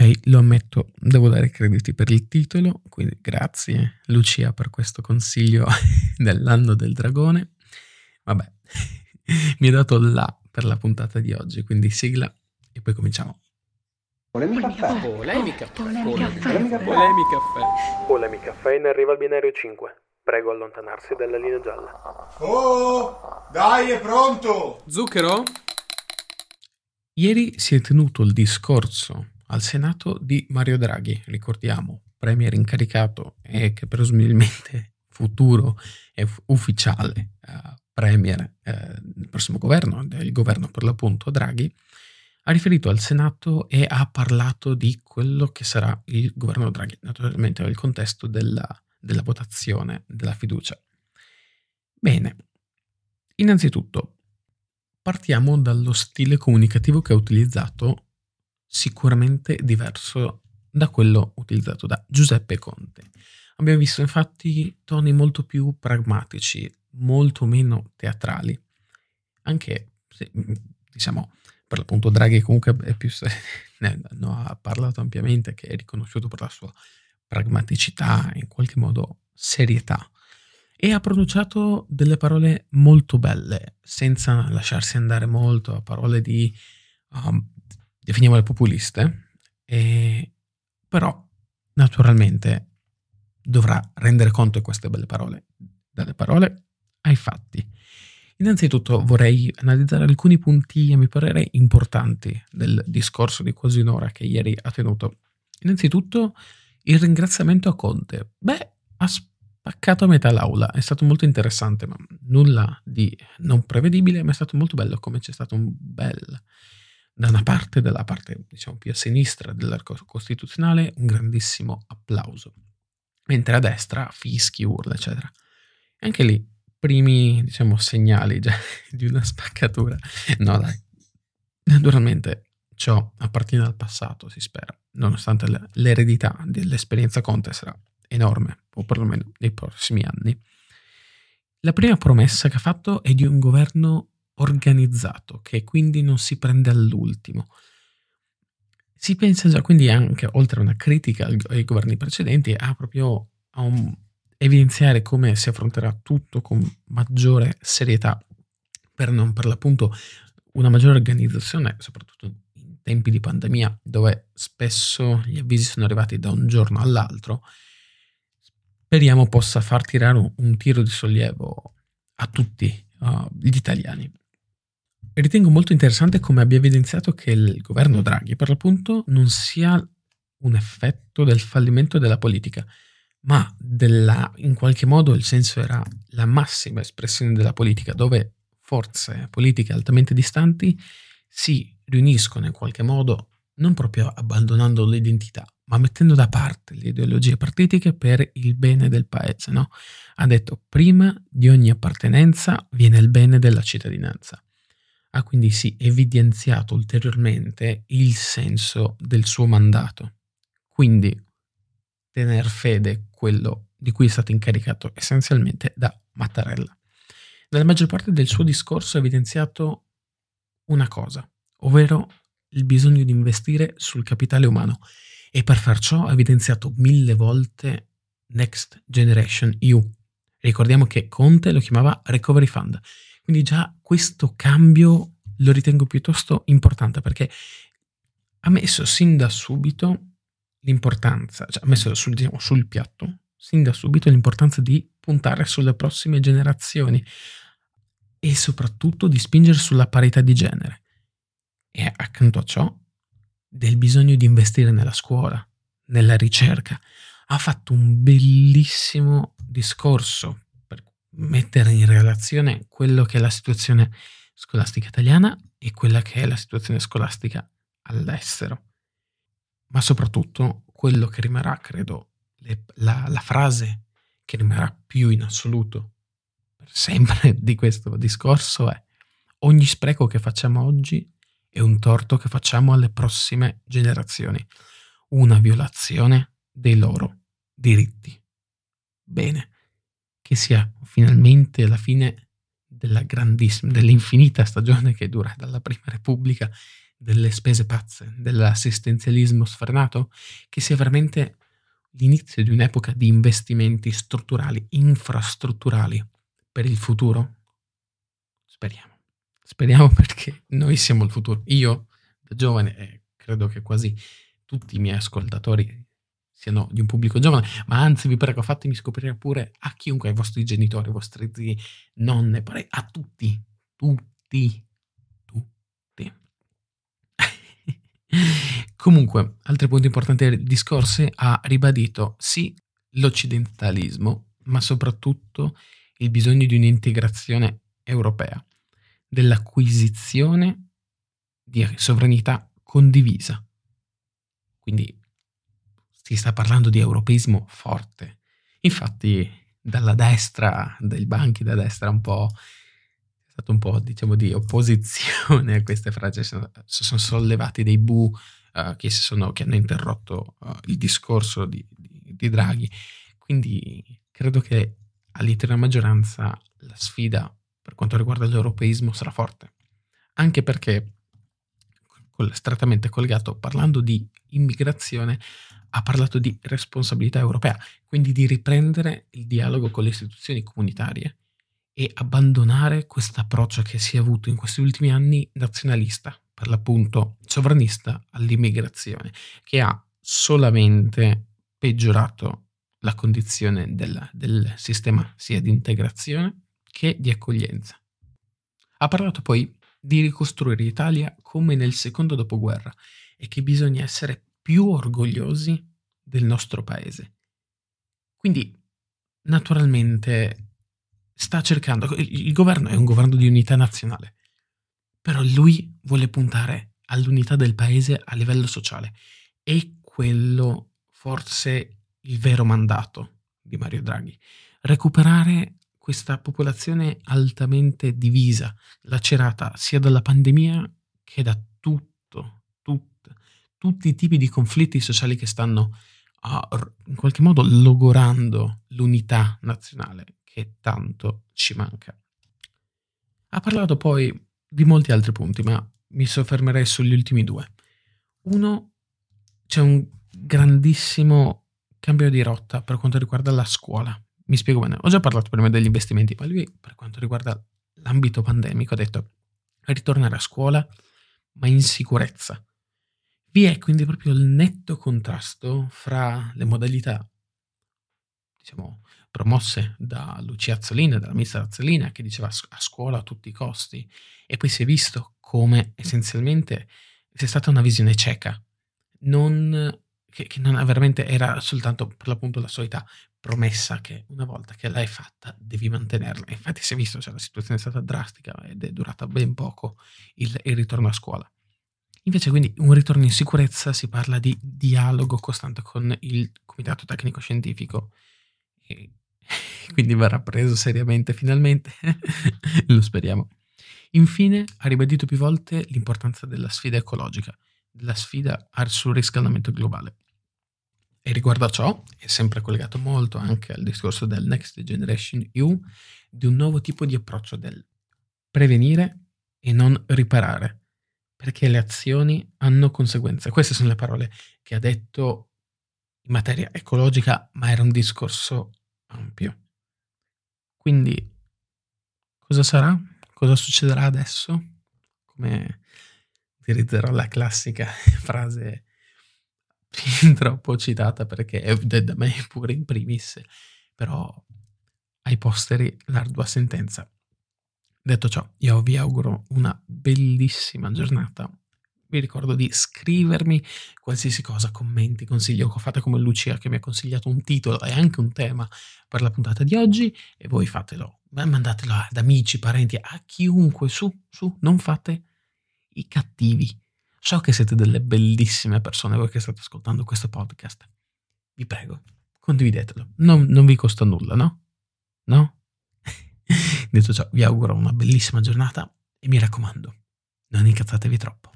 Ok, lo ammetto, devo dare crediti per il titolo, quindi grazie Lucia per questo consiglio dell'anno del dragone. Vabbè, mi ha dato là per la puntata di oggi, quindi sigla e poi cominciamo. Polemica caffè. Polemica caffè. Polemica caffè. Polemica caffè. Polemica caffè in arriva al binario 5. Prego allontanarsi dalla linea gialla. Oh, dai, è pronto! Zucchero? Ieri si è tenuto il discorso al Senato di Mario Draghi, ricordiamo, premier incaricato e che presumibilmente futuro e ufficiale uh, premier uh, del prossimo governo, del governo per l'appunto Draghi, ha riferito al Senato e ha parlato di quello che sarà il governo Draghi, naturalmente nel contesto della, della votazione della fiducia. Bene, innanzitutto partiamo dallo stile comunicativo che ha utilizzato sicuramente diverso da quello utilizzato da Giuseppe Conte. Abbiamo visto infatti toni molto più pragmatici, molto meno teatrali. Anche se, diciamo, per l'appunto Draghi comunque è più, ne, no, ha parlato ampiamente che è riconosciuto per la sua pragmaticità, in qualche modo serietà. E ha pronunciato delle parole molto belle, senza lasciarsi andare molto a parole di um, definiamole populiste, e, però naturalmente dovrà rendere conto di queste belle parole, dalle parole ai fatti. Innanzitutto vorrei analizzare alcuni punti, a mio parere, importanti del discorso di quasi un'ora che ieri ha tenuto. Innanzitutto il ringraziamento a Conte. Beh, ha spaccato a metà l'aula, è stato molto interessante, ma nulla di non prevedibile, ma è stato molto bello come c'è stato un bel da una parte, dalla parte diciamo più a sinistra dell'arco costituzionale, un grandissimo applauso, mentre a destra fischi, urla, eccetera. E anche lì, primi diciamo segnali già di una spaccatura. No, dai, naturalmente ciò appartiene al passato, si spera, nonostante l'eredità dell'esperienza Conte sarà enorme, o perlomeno nei prossimi anni. La prima promessa che ha fatto è di un governo organizzato, che quindi non si prende all'ultimo. Si pensa già quindi anche, oltre a una critica ai governi precedenti, a proprio a un, evidenziare come si affronterà tutto con maggiore serietà per non per l'appunto una maggiore organizzazione, soprattutto in tempi di pandemia, dove spesso gli avvisi sono arrivati da un giorno all'altro, speriamo possa far tirare un, un tiro di sollievo a tutti uh, gli italiani. Ritengo molto interessante come abbia evidenziato che il governo Draghi, per l'appunto, non sia un effetto del fallimento della politica, ma della, in qualche modo il senso era la massima espressione della politica, dove forze politiche altamente distanti si riuniscono in qualche modo, non proprio abbandonando l'identità, ma mettendo da parte le ideologie partitiche per il bene del paese. No? Ha detto prima di ogni appartenenza viene il bene della cittadinanza ha quindi sì evidenziato ulteriormente il senso del suo mandato. Quindi tener fede quello di cui è stato incaricato essenzialmente da Mattarella. Nella maggior parte del suo discorso ha evidenziato una cosa, ovvero il bisogno di investire sul capitale umano e per far ciò ha evidenziato mille volte Next Generation EU. Ricordiamo che Conte lo chiamava Recovery Fund quindi già questo cambio lo ritengo piuttosto importante perché ha messo sin da subito l'importanza, cioè ha messo sul, diciamo, sul piatto sin da subito l'importanza di puntare sulle prossime generazioni e soprattutto di spingere sulla parità di genere. E accanto a ciò, del bisogno di investire nella scuola, nella ricerca. Ha fatto un bellissimo discorso mettere in relazione quello che è la situazione scolastica italiana e quella che è la situazione scolastica all'estero. Ma soprattutto quello che rimarrà, credo, le, la, la frase che rimarrà più in assoluto per sempre di questo discorso è ogni spreco che facciamo oggi è un torto che facciamo alle prossime generazioni, una violazione dei loro diritti. Bene, che sia finalmente la fine della grandissima, dell'infinita stagione che dura dalla Prima Repubblica delle spese pazze, dell'assistenzialismo sfrenato, che sia veramente l'inizio di un'epoca di investimenti strutturali, infrastrutturali per il futuro? Speriamo. Speriamo perché noi siamo il futuro. Io, da giovane, e credo che quasi tutti i miei ascoltatori siano di un pubblico giovane, ma anzi vi prego fatemi scoprire pure a chiunque, ai vostri genitori, ai vostri zii, nonne, pare, a tutti, tutti, tutti. Comunque, altri punti importanti del discorso ha ribadito sì l'occidentalismo, ma soprattutto il bisogno di un'integrazione europea, dell'acquisizione di sovranità condivisa. Quindi si sta parlando di europeismo forte. Infatti dalla destra, dai banchi da destra un po' è stato un po' diciamo di opposizione a queste frasi, si sono sollevati dei bu uh, che, sono, che, hanno interrotto uh, il discorso di, di, di, Draghi. Quindi credo che all'interno della maggioranza la sfida per quanto riguarda l'europeismo sarà forte, anche perché strettamente collegato, parlando di immigrazione, ha parlato di responsabilità europea, quindi di riprendere il dialogo con le istituzioni comunitarie e abbandonare questo approccio che si è avuto in questi ultimi anni nazionalista, per l'appunto sovranista all'immigrazione, che ha solamente peggiorato la condizione del, del sistema sia di integrazione che di accoglienza. Ha parlato poi di ricostruire l'Italia come nel secondo dopoguerra e che bisogna essere più orgogliosi del nostro paese. Quindi, naturalmente, sta cercando, il governo è un governo di unità nazionale, però lui vuole puntare all'unità del paese a livello sociale. E quello forse il vero mandato di Mario Draghi. Recuperare questa popolazione altamente divisa, lacerata sia dalla pandemia che da tutto, tut, tutti i tipi di conflitti sociali che stanno uh, in qualche modo logorando l'unità nazionale che tanto ci manca. Ha parlato poi di molti altri punti, ma mi soffermerei sugli ultimi due. Uno, c'è un grandissimo cambio di rotta per quanto riguarda la scuola. Mi spiego bene, ho già parlato prima degli investimenti, ma lui per quanto riguarda l'ambito pandemico ha detto ritornare a scuola, ma in sicurezza. Vi è quindi proprio il netto contrasto fra le modalità, diciamo, promosse da Lucia Azzolina, dalla ministra Azzolina, che diceva a scuola a tutti i costi, e poi si è visto come essenzialmente sia stata una visione cieca, non, che, che non veramente era soltanto per l'appunto la solita promessa che una volta che l'hai fatta devi mantenerla. Infatti si è visto, cioè, la situazione è stata drastica ed è durata ben poco il, il ritorno a scuola. Invece quindi un ritorno in sicurezza si parla di dialogo costante con il comitato tecnico scientifico e quindi verrà preso seriamente finalmente, lo speriamo. Infine ha ribadito più volte l'importanza della sfida ecologica, della sfida al surriscaldamento globale. E riguardo a ciò, è sempre collegato molto anche al discorso del Next Generation EU, di un nuovo tipo di approccio del prevenire e non riparare, perché le azioni hanno conseguenze. Queste sono le parole che ha detto in materia ecologica, ma era un discorso ampio. Quindi, cosa sarà? Cosa succederà adesso? Come utilizzerò la classica frase fin troppo citata perché è da me pure in primis, però ai posteri l'ardua sentenza. Detto ciò, io vi auguro una bellissima giornata. Vi ricordo di scrivermi qualsiasi cosa, commenti, consigli, fate come Lucia che mi ha consigliato un titolo e anche un tema per la puntata di oggi e voi fatelo, mandatelo ad amici, parenti, a chiunque, su, su, non fate i cattivi So che siete delle bellissime persone voi che state ascoltando questo podcast. Vi prego, condividetelo. Non, non vi costa nulla, no? No? Detto ciò, vi auguro una bellissima giornata e mi raccomando, non incazzatevi troppo.